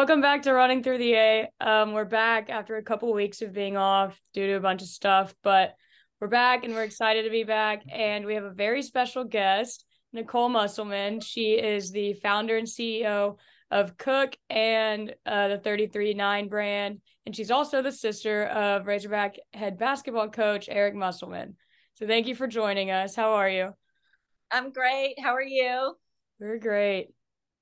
welcome back to Running Through the A. Um, we're back after a couple weeks of being off due to a bunch of stuff, but we're back and we're excited to be back. And we have a very special guest, Nicole Musselman. She is the founder and CEO of Koch and uh, the 33.9 brand. And she's also the sister of Razorback head basketball coach Eric Musselman. So thank you for joining us. How are you? I'm great. How are you? We're great.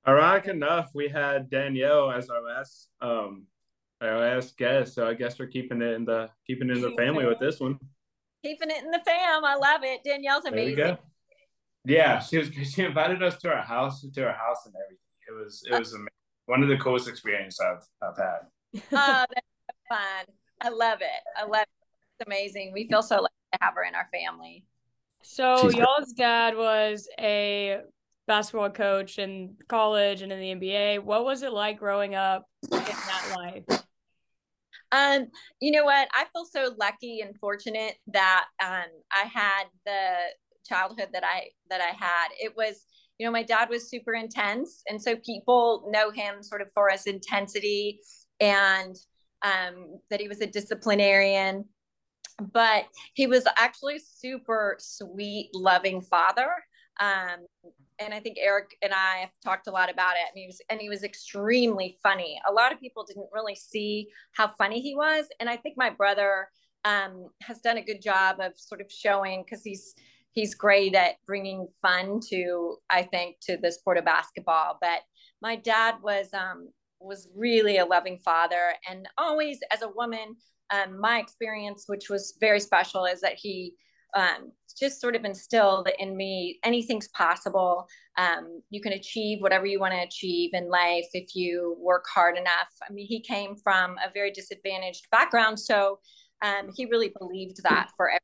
Ironic enough, we had Danielle as our last um our last guest, so I guess we're keeping it in the keeping it in the family with this one. Keeping it in the fam. I love it. Danielle's amazing. Yeah, she was she invited us to her house to her house and everything. It was it was amazing. one of the coolest experiences I've I've had. oh, that's so fun. I love it. I love it. It's amazing. We feel so lucky to have her in our family. So She's y'all's dad was a basketball coach in college and in the NBA. What was it like growing up in that life? Um, you know what? I feel so lucky and fortunate that um, I had the childhood that I that I had. It was, you know, my dad was super intense, and so people know him sort of for his intensity and um, that he was a disciplinarian. But he was actually super sweet, loving father. Um, and I think Eric and I have talked a lot about it. And he was and he was extremely funny. A lot of people didn't really see how funny he was, and I think my brother um, has done a good job of sort of showing because he's he's great at bringing fun to I think to the sport of basketball. But my dad was um, was really a loving father, and always as a woman, um, my experience, which was very special, is that he um, just sort of instilled in me anything's possible. Um, you can achieve whatever you want to achieve in life if you work hard enough. I mean, he came from a very disadvantaged background, so um, he really believed that for every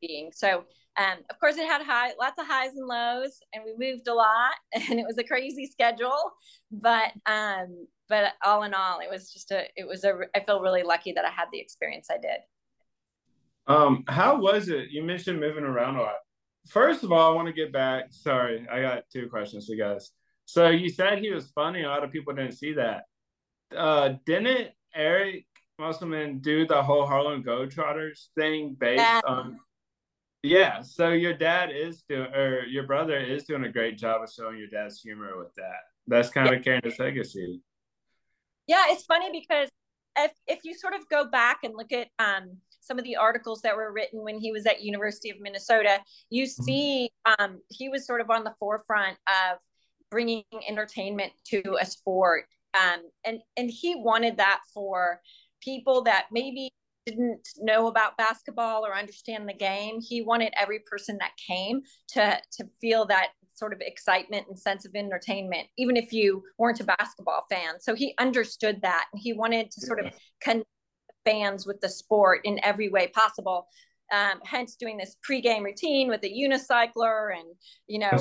being. So, um, of course, it had high, lots of highs and lows, and we moved a lot, and it was a crazy schedule. But um, but all in all, it was just a, it was a. I feel really lucky that I had the experience I did. Um, how was it? You mentioned moving around a lot. First of all, I want to get back. Sorry, I got two questions for you guys. So you said he was funny. A lot of people didn't see that. Uh, didn't Eric Musselman do the whole Harlem Globetrotters thing based yeah. on? Yeah. So your dad is doing, or your brother is doing a great job of showing your dad's humor with that. That's kind yeah. of carrying his legacy. Yeah, it's funny because if if you sort of go back and look at um some of the articles that were written when he was at University of Minnesota, you mm-hmm. see um, he was sort of on the forefront of bringing entertainment to a sport, um, and and he wanted that for people that maybe didn't know about basketball or understand the game. He wanted every person that came to to feel that sort of excitement and sense of entertainment, even if you weren't a basketball fan. So he understood that and he wanted to sort of connect fans with the sport in every way possible. Um, hence doing this pregame routine with a unicycler and you know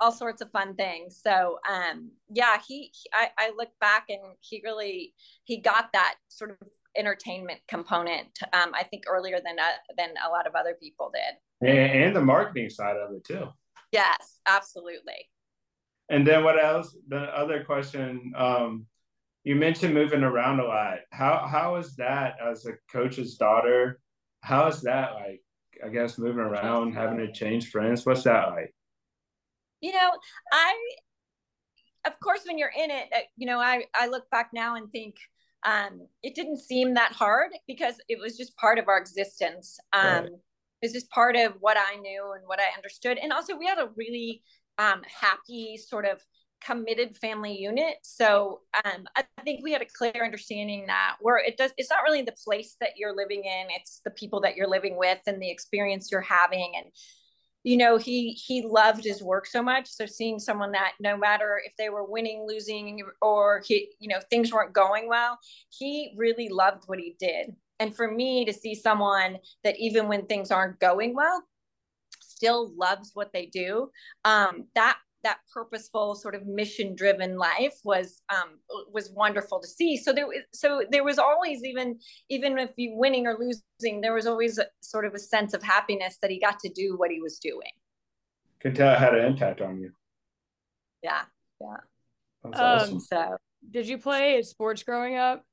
all sorts of fun things. So um, yeah, he, he I, I, look back and he really he got that sort of entertainment component. Um, I think earlier than uh, than a lot of other people did. And, and the marketing side of it too. Yes, absolutely. And then what else? The other question, um, you mentioned moving around a lot. How how is that as a coach's daughter? How is that like? I guess moving around, having to change friends. What's that like? You know, I of course when you're in it, uh, you know, I I look back now and think um, it didn't seem that hard because it was just part of our existence. Um, right. It's just part of what I knew and what I understood, and also we had a really um, happy sort of committed family unit. So um, I think we had a clear understanding that where it does, it's not really the place that you're living in, it's the people that you're living with and the experience you're having. And, you know, he, he loved his work so much. So seeing someone that no matter if they were winning, losing, or he, you know, things weren't going well, he really loved what he did. And for me to see someone that even when things aren't going well, still loves what they do um, that that purposeful sort of mission driven life was um, was wonderful to see so there so there was always even even if you winning or losing there was always a, sort of a sense of happiness that he got to do what he was doing can tell it had an impact on you yeah yeah That's um, awesome. so did you play sports growing up?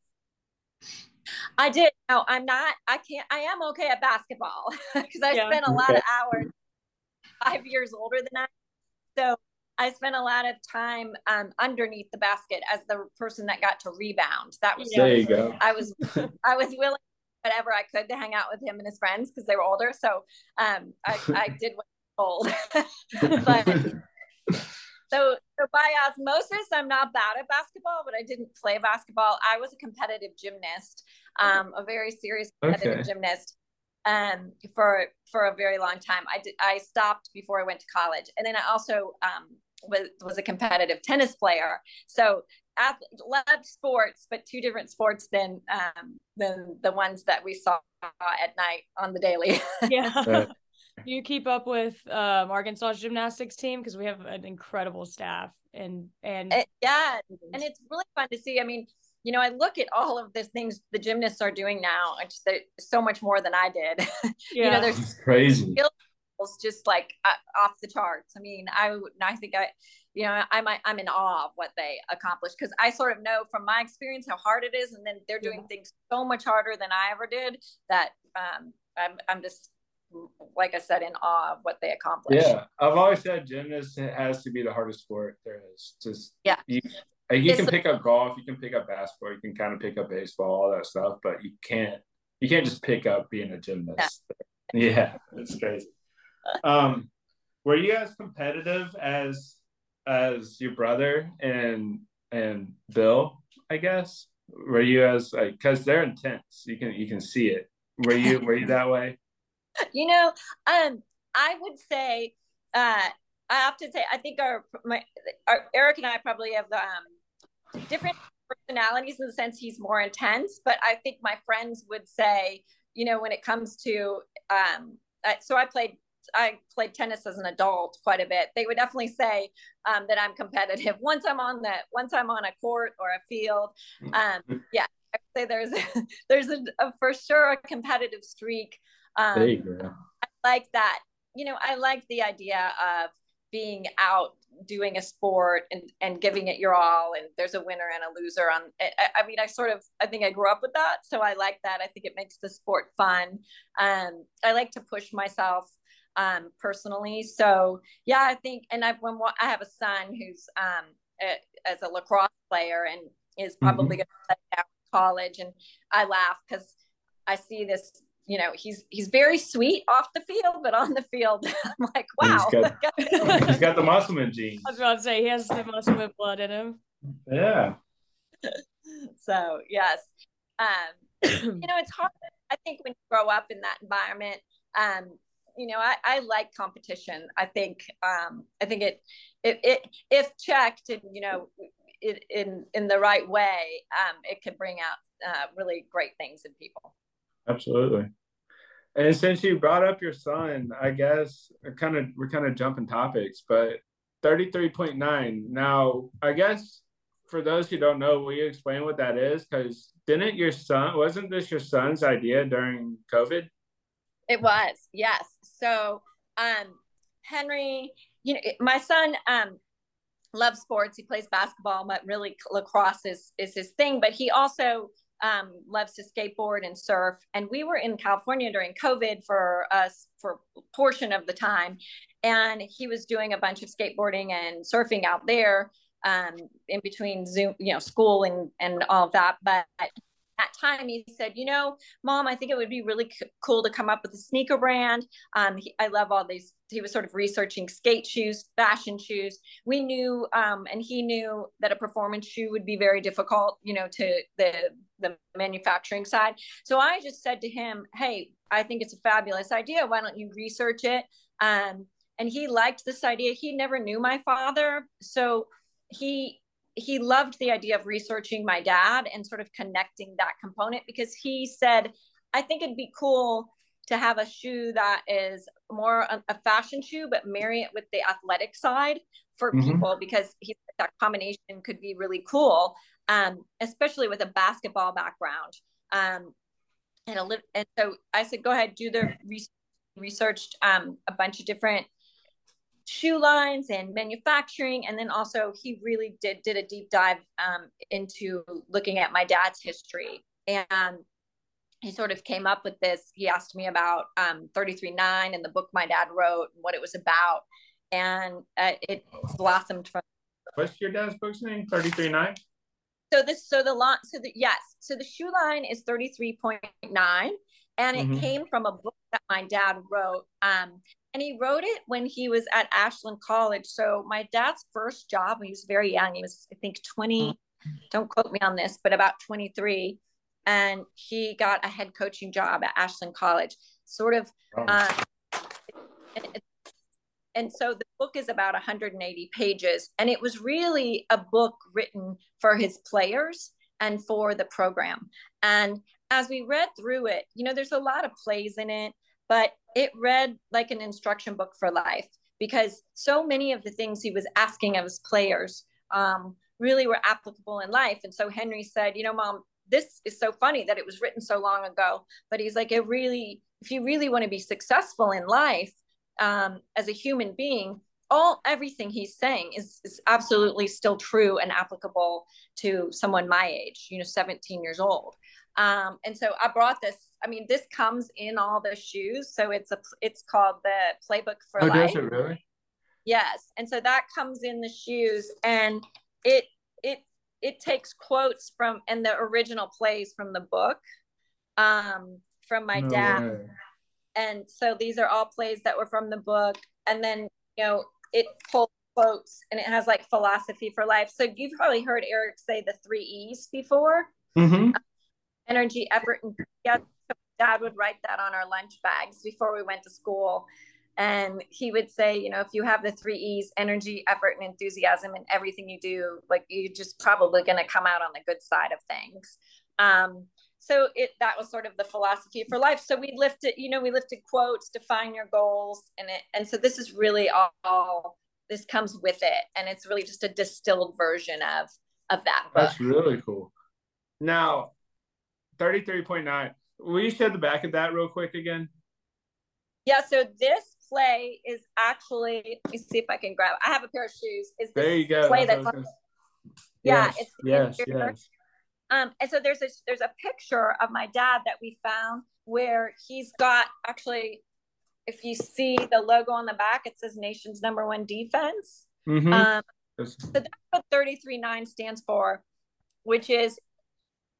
I did. No, I'm not. I can't. I am okay at basketball because I yeah. spent a lot of hours. Five years older than I, so I spent a lot of time um, underneath the basket as the person that got to rebound. That was there. You go. I was I was willing whatever I could to hang out with him and his friends because they were older. So um, I, I did what I told. but so so by osmosis, I'm not bad at basketball, but I didn't play basketball. I was a competitive gymnast, um, a very serious competitive okay. gymnast um, for for a very long time. I did I stopped before I went to college, and then I also um, was was a competitive tennis player. So I loved sports, but two different sports than um, than the ones that we saw at night on the daily. yeah. you keep up with um, Arkansas gymnastics team because we have an incredible staff and and it, yeah, and it's really fun to see. I mean, you know, I look at all of the things the gymnasts are doing now. It's so much more than I did. Yeah. you know, there's crazy just like uh, off the charts. I mean, I I think I, you know, I might I'm in awe of what they accomplished because I sort of know from my experience how hard it is, and then they're doing yeah. things so much harder than I ever did that um, I'm I'm just like I said in awe of what they accomplished. Yeah, I've always said gymnast has to be the hardest sport there is. Just yeah. You, you can pick up golf, you can pick up basketball, you can kind of pick up baseball, all that stuff, but you can't you can't just pick up being a gymnast. Yeah, yeah it's crazy um, were you as competitive as as your brother and and Bill? I guess were you as like because they're intense. You can you can see it. Were you were you that way? You know, um, I would say uh, I have to say I think our my our Eric and I probably have um different personalities in the sense he's more intense, but I think my friends would say, you know, when it comes to um, so I played I played tennis as an adult quite a bit, they would definitely say um, that I'm competitive. Once I'm on the once I'm on a court or a field, um, yeah, I say there's there's a, a, for sure a competitive streak. Um, there you go. I like that. You know, I like the idea of being out doing a sport and, and giving it your all and there's a winner and a loser on I, I, mean i sort of i think i grew up with that so i like that i think it makes the sport fun um, i like to push myself um, personally. So yeah, I think, and I've when I have a son who's um, a, as a lacrosse player and is probably mm-hmm. going to out college, and I laugh because I see this. You know, he's he's very sweet off the field, but on the field, I'm like, wow. He's got, he's got the Musselman gene. I was about to say he has the Musselman blood in him. Yeah. so yes, um, you know, it's hard. I think when you grow up in that environment, um, you know, I, I like competition. I think um, I think it, it it if checked and you know it, in in the right way, um, it could bring out uh, really great things in people. Absolutely. And since you brought up your son, I guess kind of we're kind of jumping topics, but 33.9. Now, I guess for those who don't know, will you explain what that is? Because didn't your son wasn't this your son's idea during COVID? It was, yes. So, um, Henry, you know, my son um, loves sports. He plays basketball, but really lacrosse is is his thing. But he also um, loves to skateboard and surf. And we were in California during COVID for us for portion of the time, and he was doing a bunch of skateboarding and surfing out there um, in between Zoom, you know, school and and all of that. But time he said you know mom i think it would be really c- cool to come up with a sneaker brand. Um, he, i love all these he was sort of researching skate shoes fashion shoes. We knew um, and he knew that a performance shoe would be very difficult you know to the the manufacturing side. So i just said to him hey i think it's a fabulous idea. Why don't you research it? Um, and he liked this idea. He never knew my father. So he he loved the idea of researching my dad and sort of connecting that component because he said, I think it'd be cool to have a shoe that is more a, fashion shoe, but marry it with the athletic side for mm-hmm. people because he said that combination could be really cool, um, especially with a basketball background. Um, and a and so I said, go ahead, do the research. Researched um, a bunch of different shoe lines and manufacturing. And then also he really did did a deep dive um, into looking at my dad's history. And he sort of came up with this. He asked me about um, 33.9 and the book my dad wrote and what it was about. And uh, it blossomed from what's your dad's book's name? 33.9 so this so the line so the yes. So the shoe line is 33.9 and it mm-hmm. came from a book that my dad wrote um, and he wrote it when he was at Ashland College. So my dad's first job, when he was very young. He was, I think, 20. Don't quote me on this, but about 23. And he got a head coaching job at Ashland College. Sort of. Oh. Uh, and so the book is about 180 pages. And it was really a book written for his players and for the program. And as we read through it, you know, there's a lot of plays in it but it read like an instruction book for life because so many of the things he was asking of his players um, really were applicable in life. And so Henry said, you know, mom, this is so funny that it was written so long ago, but he's like, it really, if you really want to be successful in life um, as a human being, all everything he's saying is, is absolutely still true and applicable to someone my age, you know, 17 years old. Um, and so I brought this. I mean, this comes in all the shoes. So it's a it's called the Playbook for oh, Life. does it really? Yes. And so that comes in the shoes, and it it it takes quotes from and the original plays from the book, um, from my no dad. Way. And so these are all plays that were from the book, and then you know it pulls quotes and it has like philosophy for life. So you've probably heard Eric say the three E's before. Mm-hmm energy, effort, and yes, dad would write that on our lunch bags before we went to school. And he would say, you know, if you have the three E's, energy, effort, and enthusiasm in everything you do, like you're just probably going to come out on the good side of things. Um, so it that was sort of the philosophy for life. So we lifted, you know, we lifted quotes, define your goals, and it, and so this is really all, all this comes with it, and it's really just a distilled version of of that. Book. That's really cool. Now, 33.9. Will you show the back of that real quick again? Yeah, so this play is actually, let me see if I can grab. I have a pair of shoes. Is there you go. Play that's, that's on, yeah, yes, it's yes, yes. Um, and so there's a there's a picture of my dad that we found where he's got actually, if you see the logo on the back, it says nation's number one defense. Mm-hmm. Um, so that's what 33.9 stands for, which is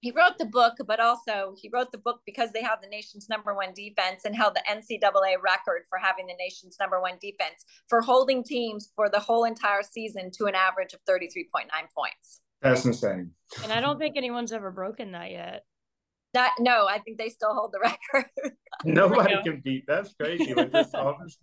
he wrote the book, but also he wrote the book because they have the nation's number one defense and held the NCAA record for having the nation's number one defense for holding teams for the whole entire season to an average of 33.9 points. That's insane. And I don't think anyone's ever broken that yet. That no, I think they still hold the record. Nobody can beat. That's crazy with this office.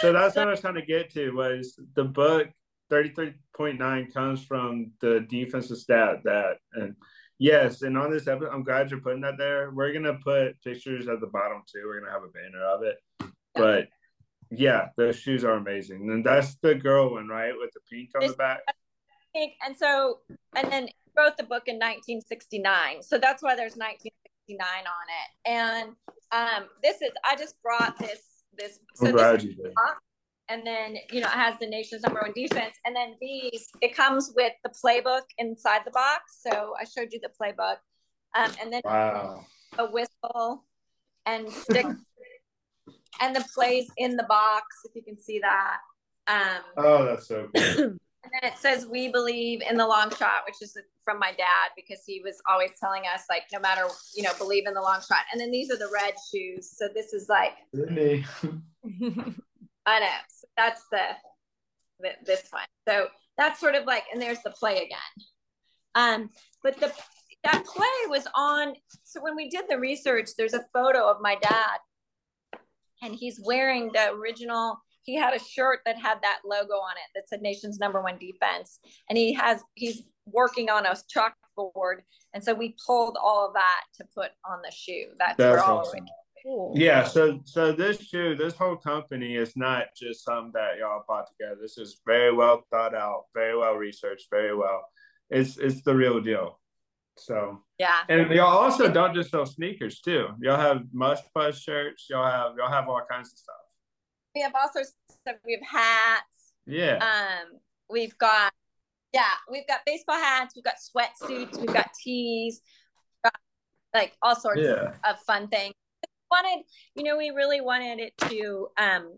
So that's so, what I was trying to get to was the book 33.9 comes from the defensive stat that and Yes, and on this episode, I'm glad you're putting that there. We're gonna put pictures at the bottom too. We're gonna have a banner of it. But yeah, those shoes are amazing. And that's the girl one, right? With the pink on this, the back. Pink. And so and then wrote the book in 1969. So that's why there's 1969 on it. And um this is I just brought this this so I'm glad you did and then you know it has the nation's number one defense and then these it comes with the playbook inside the box so i showed you the playbook um, and then wow. a whistle and stick and the plays in the box if you can see that um, oh that's so cool and it says we believe in the long shot which is from my dad because he was always telling us like no matter you know believe in the long shot and then these are the red shoes so this is like I know. So that's the, the this one. So that's sort of like, and there's the play again. Um, but the that play was on. So when we did the research, there's a photo of my dad, and he's wearing the original. He had a shirt that had that logo on it that said "Nation's Number One Defense," and he has he's working on a chalkboard, and so we pulled all of that to put on the shoe. That's, That's where all awesome. of it Cool. Yeah, so so this shoe, this whole company is not just something that y'all bought together. This is very well thought out, very well researched, very well. It's it's the real deal. So yeah, and y'all also don't just sell sneakers too. Y'all have Muss Bus shirts. Y'all have y'all have all kinds of stuff. We have all sorts of stuff. We have hats. Yeah. Um, we've got yeah, we've got baseball hats, we've got sweatsuits, we've got tees, got, like all sorts Yeah. of fun things. Wanted, you know, we really wanted it to. Um,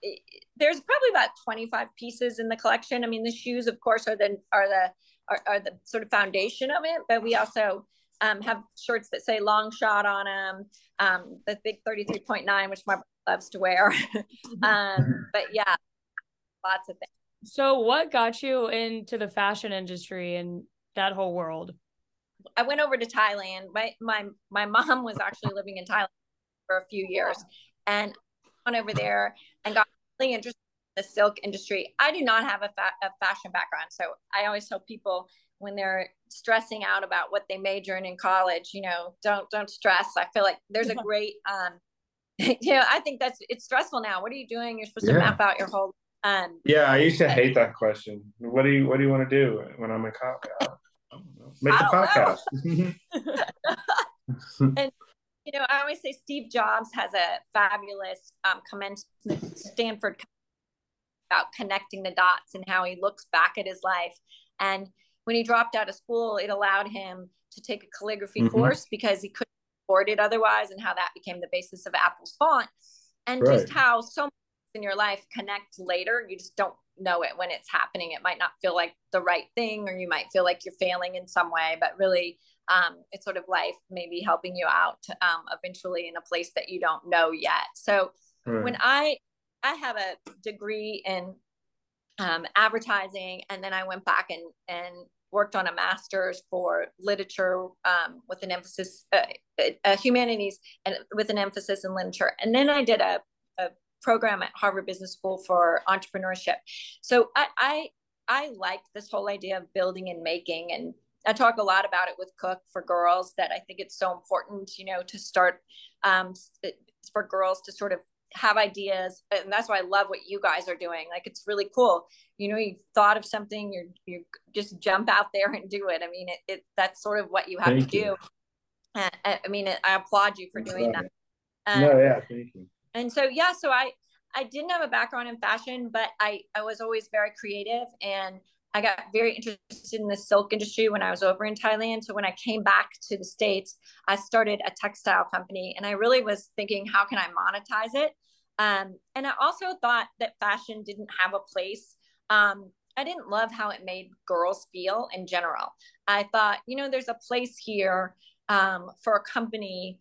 it, there's probably about 25 pieces in the collection. I mean, the shoes, of course, are the are the are, are the sort of foundation of it, but we also um, have shirts that say long shot on them. Um, the big 33.9, which my brother loves to wear. um, but yeah, lots of things. So, what got you into the fashion industry and that whole world? I went over to Thailand. My my my mom was actually living in Thailand for a few years, and I went over there and got really interested in the silk industry. I do not have a, fa- a fashion background, so I always tell people when they're stressing out about what they majored in college, you know, don't don't stress. I feel like there's a great, um, you know, I think that's it's stressful now. What are you doing? You're supposed to map out your whole. Um, Yeah, I used to hate that question. What do you What do you want to do when I'm in college? I don't know. Make a I podcast. and you know, I always say Steve Jobs has a fabulous um, commencement Stanford about connecting the dots and how he looks back at his life. And when he dropped out of school, it allowed him to take a calligraphy Mhm. course because he couldn't afford it otherwise, and how that became the basis of Apple's font. And Right. just how so much in your life connect later. You just don't know it when it's happening. It might not feel like the right thing, or you might feel like you're failing in some way, but really um, it's sort of life maybe helping you out um, eventually in a place that you don't know yet. So Right. when I I have a degree in um, advertising, and then I went back and and worked on a master's for literature um, with an emphasis uh, uh, humanities and with an emphasis in literature, and then I did a, a program at Harvard Business School for entrepreneurship. So I I, I like this whole idea of building and making and I talk a lot about it with Koch for girls that I think it's so important, you know, to start um, for girls to sort of have ideas, and that's why I love what you guys are doing. Like it's really cool. You know, you thought of something, you you just jump out there and do it. I mean, it, it that's sort of what you have Thank to you. do. And, I mean, I applaud you for doing that. Um, no, yeah, thank you. and so yeah so i i didn't have a background in fashion but i i was always very creative and i got very interested in the silk industry when i was over in thailand. So when i came back to the states i started a textile company and i really was thinking how can i monetize it? Um, and i also thought that fashion didn't have a place. Um, i didn't love how it made girls feel in general. I thought you know there's a place here um, for a company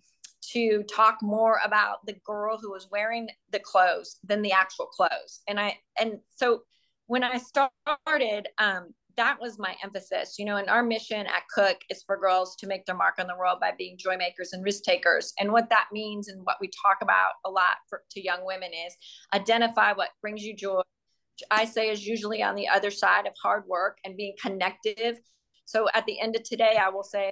to talk more about the girl who was wearing the clothes than the actual clothes. And i and so when i started um that was my emphasis you know and our mission at Koch is for girls to make their mark on the world by being joy makers and risk takers and what that means and what we talk about a lot for, to young women is identify what brings you joy i say is usually on the other side of hard work and being connective so at the end of today i will say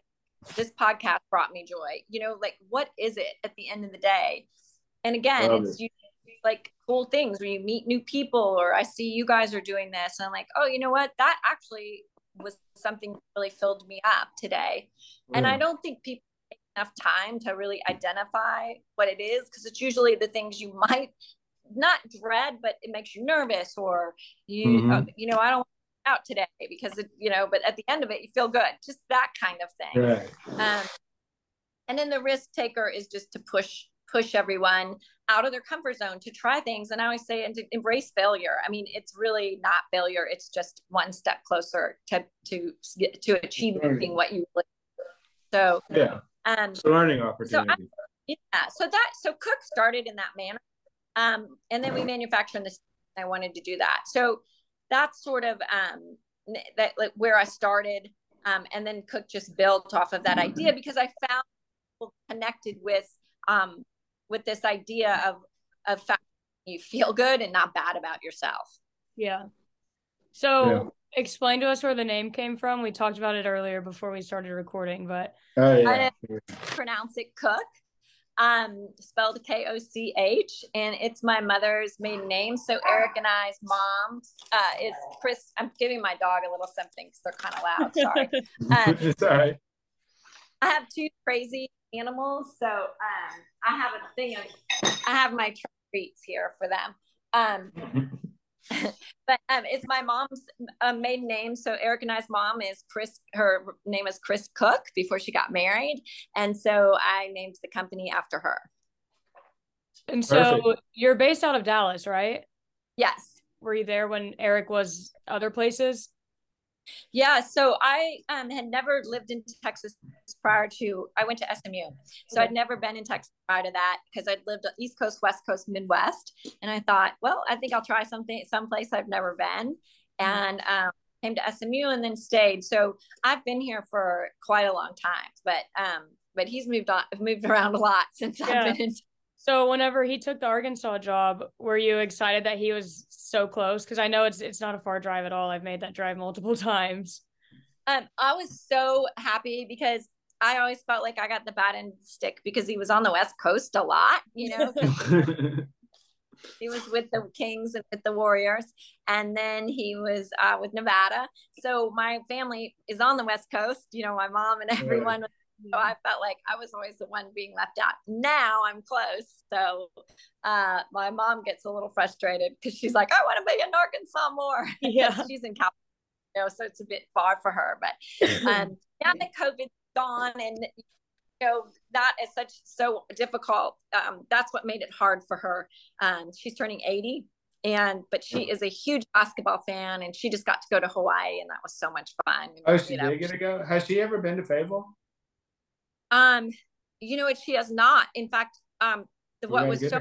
this podcast brought me joy. You know, like what is it at the end of the day? And again, Love it's you, like cool things where you meet new people, or I see you guys are doing this, and I'm like, oh, you know what? That actually was something that really filled me up today. And I Mm. don't think people take enough time to really identify what it is because it's usually the things you might not dread, but it makes you nervous, or you, Mhm. uh, you know, I don't want to out today because it, you know, but at the end of it, you feel good. Just that kind of thing. Right. Um, and then the risk taker is just to push push everyone out of their comfort zone to try things. And I always say, and to embrace failure. I mean, it's really not failure; it's just one step closer to to to achieving what you. Really so, Yeah. um, a learning opportunity. yeah. So that so Koch started in that manner, um, and then we manufacture in this. I wanted to do that. So that's sort of um, that like where I started, um, and then Koch just built off of that idea because I found people connected with um, with this idea of of fact you feel good and not bad about yourself. Yeah. So Yeah. explain to us where the name came from. We talked about it earlier before we started recording, but Oh yeah. pronounce it Cook, um, spelled K O C H, and it's my mother's maiden name. So Eric and I's mom uh, is Chris. I'm giving my dog a little something because they're kind of loud. Sorry. Um, it's all right. I have two crazy animals, so um, I have a thing of I have my treats here for them. Um, but um, it's my mom's uh, maiden name. So Eric and I's mom is Chris. Her name is Chris Koch before she got married, and so I named the company after her. And so Perfect. you're based out of Dallas, right? Yes. Were you there when Eric was other places? Yeah, so I um, had never lived in Texas prior to I went to SMU, so. I'd never been in Texas prior to that because I'd lived East Coast, West Coast, Midwest, and I thought, well, I think I'll try something someplace I've never been, mm-hmm. and um, came to SMU and then stayed. So I've been here for quite a long time, but um, but he's moved on, moved around a lot since yeah. I've been in so whenever he took the Arkansas job, were you excited that he was so close? Because I know it's it's not a far drive at all. I've made that drive multiple times. Um, I was so happy because I always felt like I got the bad end stick because he was on the West Coast a lot, you know. he was with the Kings and with the Warriors, and then he was uh, with Nevada. So my family is on the West Coast. You know, my mom and everyone was so I felt like I was always the one being left out. Now I'm close. So uh, my mom gets a little frustrated because she's like, I want to be in Arkansas more. Yeah. she's in California, you know, so it's a bit far for her. But um, now that COVID's gone and you know that is such so difficult um, that's what made it hard for her um, she's turning 80 and but she is a huge basketball fan and she just got to go to hawaii and that was so much fun oh she you know. did get to go has she ever been to fayetteville um, you know what? She has not. In fact, um, the, what was so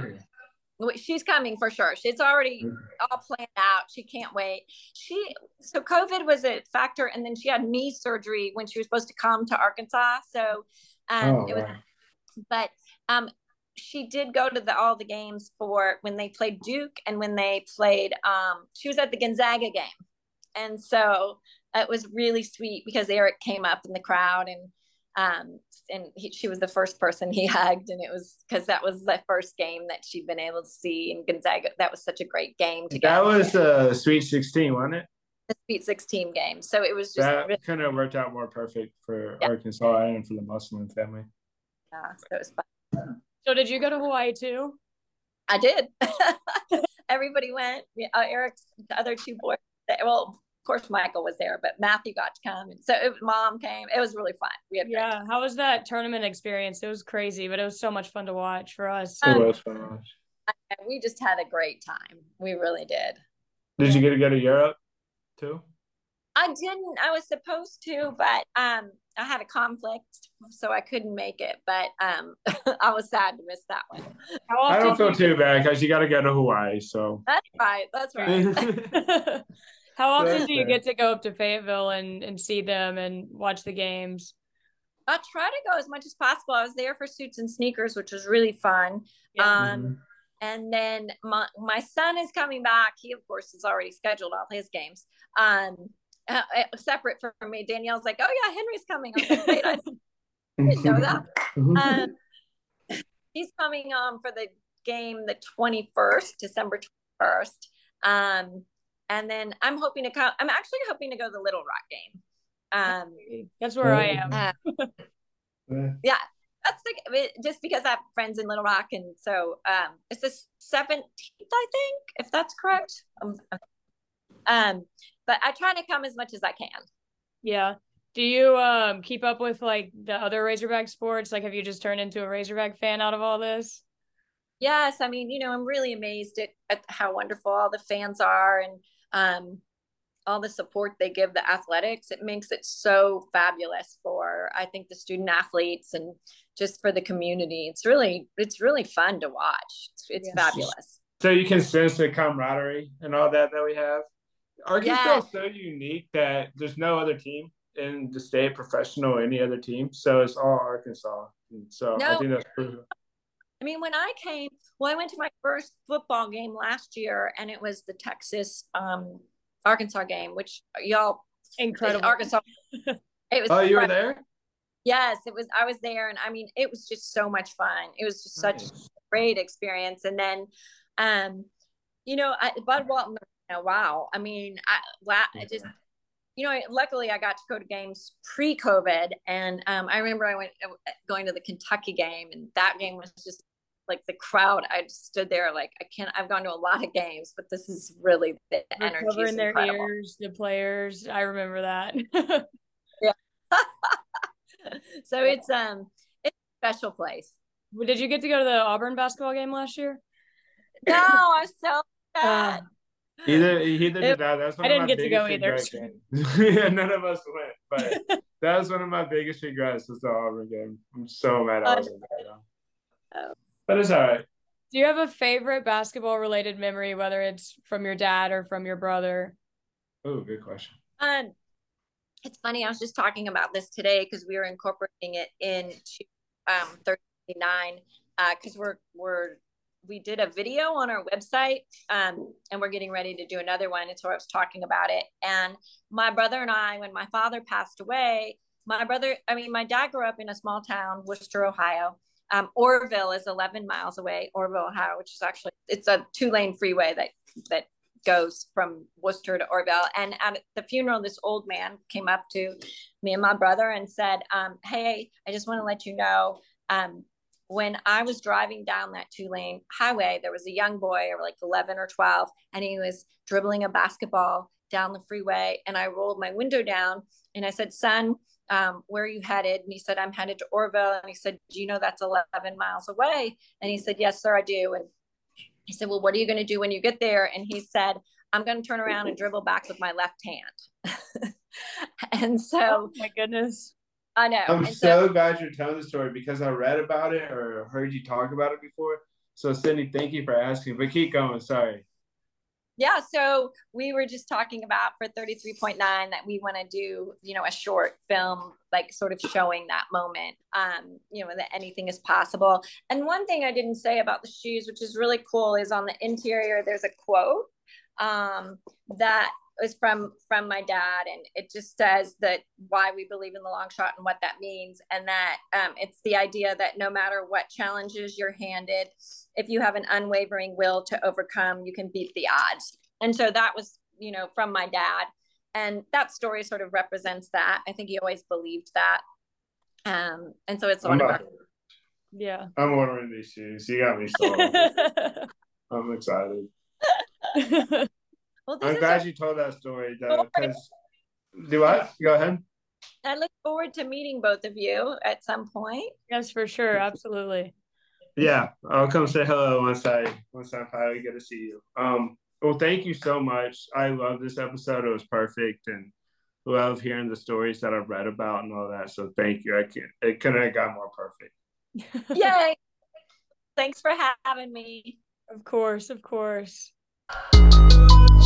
she's coming for sure. She's already mm-hmm. all planned out. She can't wait. She so COVID was a factor, and then she had knee surgery when she was supposed to come to Arkansas. So um, oh, it was, wow. but um, she did go to the all the games for when they played Duke and when they played. Um, she was at the Gonzaga game, and so it was really sweet because Eric came up in the crowd and um, and he, she was the first person he hugged, and it was because that was the first game that she'd been able to see in Gonzaga. That was such a great game to That was the Sweet Sixteen, wasn't it? The Sweet Sixteen game. So it was just that really- kind of worked out more perfect for yeah. Arkansas and for the Musselman family. Yeah, so it was fun. So did you go to Hawaii too? I did. Everybody went. Uh, Eric's the other two boys. Well, course Michael was there, but Matthew got to come, and so it, mom came. It was really fun. We had yeah. How was that tournament experience? It was crazy, but it was so much fun to watch for us. It um, was fun to watch. We just had a great time. We really did. Did you get to go to Europe too? I didn't. I was supposed to, but um, I had a conflict, so I couldn't make it. But um, I was sad to miss that one. I don't feel too bad because you got to go to Hawaii. So that's right. That's right. How often do you get to go up to Fayetteville and, and see them and watch the games? I try to go as much as possible. I was there for Suits and Sneakers, which was really fun. Yeah. Um, mm-hmm. And then my, my son is coming back. He, of course, has already scheduled all his games. Um, uh, uh separate from me, Danielle's like, "Oh yeah, Henry's coming." I, like, Wait, I didn't know that. Mm-hmm. Um, he's coming um for the game the twenty first, December twenty first. Um, and then I'm hoping to come. I'm actually hoping to go to the Little Rock game. Um, that's where I am. Uh, yeah, that's like just because I have friends in Little Rock, and so um, it's the seventeenth, I think, if that's correct. Um, um, but I try to come as much as I can. Yeah. Do you um keep up with like the other Razorback sports? Like, have you just turned into a Razorback fan out of all this? Yes, I mean, you know, I'm really amazed at, at how wonderful all the fans are, and um, all the support they give the athletics it makes it so fabulous for i think the student athletes and just for the community. It's really it's really fun to watch. It's, it's yes. fabulous. So you can sense the camaraderie and all that that we have. Arkansas yeah. so unique that there's no other team in the state professional or any other team? So it's all arkansas. So no. i think that's pretty I mean, when I came, well, I went to my first football game last year, and it was the Texas um, Arkansas game, which y'all incredible Arkansas. It was. Oh, you were there. Yes, it was. I was there, and I mean, it was just so much fun. It was just nice. such a great experience. And then, um, you know, I, Bud Walton. You know, wow. I mean, I, wow, I just you know, luckily I got to go to games pre-COVID, and um, I remember I went uh, going to the Kentucky game, and that game was just like the crowd. I just stood there like I can't. I've gone to a lot of games, but this is really the energy. Covering their ears, the players. I remember that. yeah. so it's um it's a special place. Did you get to go to the Auburn basketball game last year? No, I'm so sad. Uh, Either either did that. That's one I didn't get to go either. yeah, none of us went, but that was one of my biggest regrets was the Auburn game. I'm so mad I wasn't there though. Oh. But it's all right. Do you have a favorite basketball related memory, whether it's from your dad or from your brother? Oh, good question. Um, it's funny. I was just talking about this today because we were incorporating it into um 39 because uh, we're we're we did a video on our website um, and we're getting ready to do another one and so i was talking about it and my brother and i when my father passed away my brother i mean my dad grew up in a small town Wooster ohio um, orrville is 11 miles away Orrville, ohio which is actually it's a two lane freeway that that goes from Wooster to Orrville. and at the funeral this old man came up to me and my brother and said um, hey i just want to let you know um, when I was driving down that two lane highway, there was a young boy, or like 11 or 12, and he was dribbling a basketball down the freeway. And I rolled my window down and I said, Son, um, where are you headed? And he said, I'm headed to Orrville. And he said, Do you know that's 11 miles away? And he said, Yes, sir, I do. And he said, Well, what are you going to do when you get there? And he said, I'm going to turn around and dribble back with my left hand. and so, oh my goodness. I know. I'm so, so, glad you're telling the story because I read about it or heard you talk about it before. So, Sydney, thank you for asking. But keep going. Sorry. Yeah, so we were just talking about for 33.9 that we want to do, you know, a short film, like sort of showing that moment, um, you know, that anything is possible. And one thing I didn't say about the shoes, which is really cool, is on the interior, there's a quote um, that was from from my dad and it just says that why we believe in the long shot and what that means and that um, it's the idea that no matter what challenges you're handed if you have an unwavering will to overcome you can beat the odds. And so that was you know from my dad and that story sort of represents that. I think he always believed that. Um and so it's one of yeah. I'm ordering these shoes you got me sold. I'm excited well, I'm glad a- you told that story though, because do what? Go ahead. I look forward to meeting both of you at some point. Yes, for sure, absolutely. Yeah, I'll come say hello once I once I finally get to see you. Um, well, thank you so much. I love this episode. It was perfect, and love hearing the stories that I've read about and all that. So thank you. I can't. It couldn't have got more perfect. Yay! Thanks for having me. Of course, of course. Thank you.